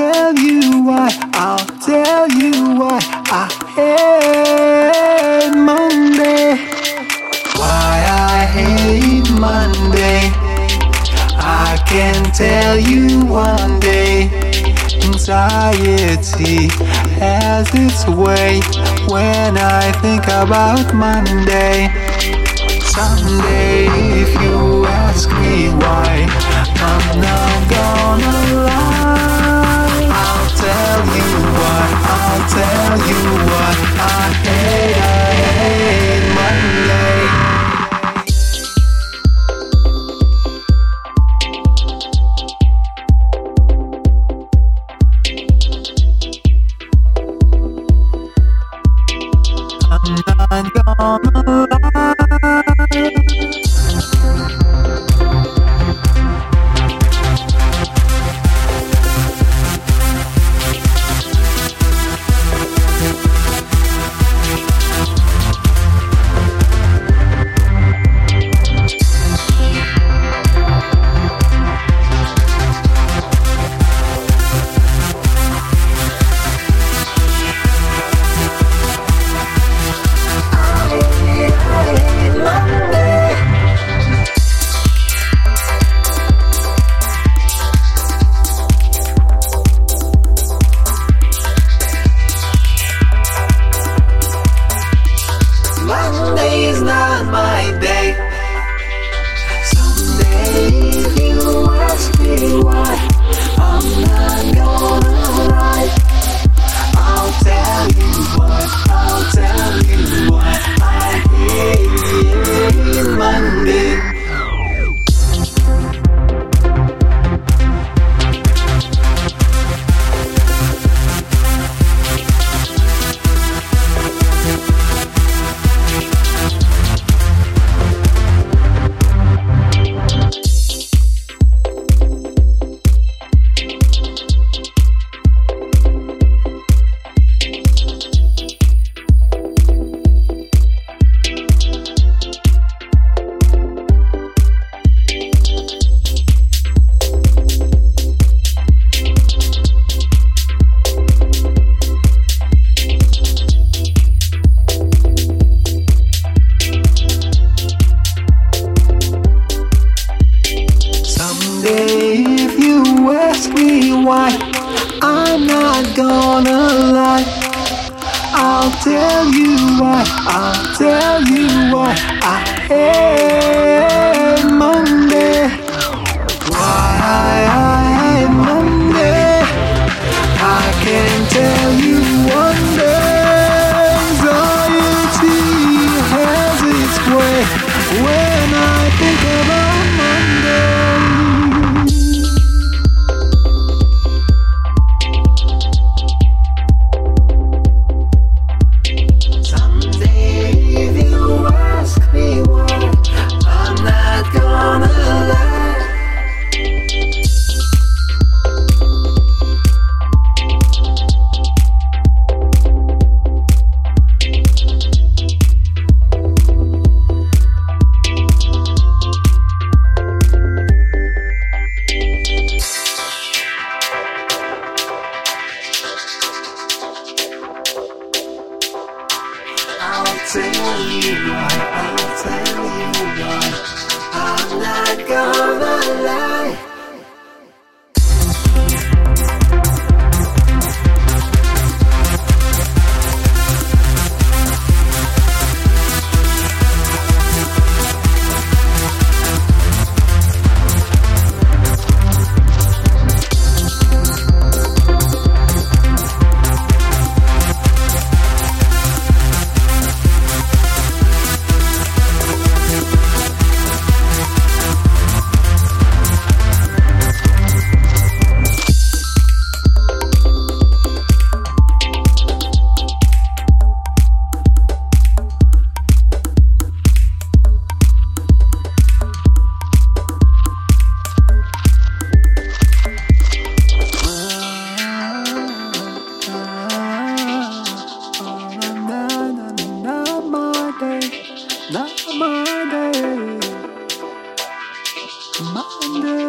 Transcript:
tell you why. I'll tell you why I hate Monday. Why I hate Monday. I can tell you one day. Anxiety has its way when I think about Monday. Someday, if you ask me why, I'm not gone. Tell you what I hate, I hate Monday. I'm not gonna why, I'm not gonna lie. I'll tell you why, I'll tell you why I hate you Monday's not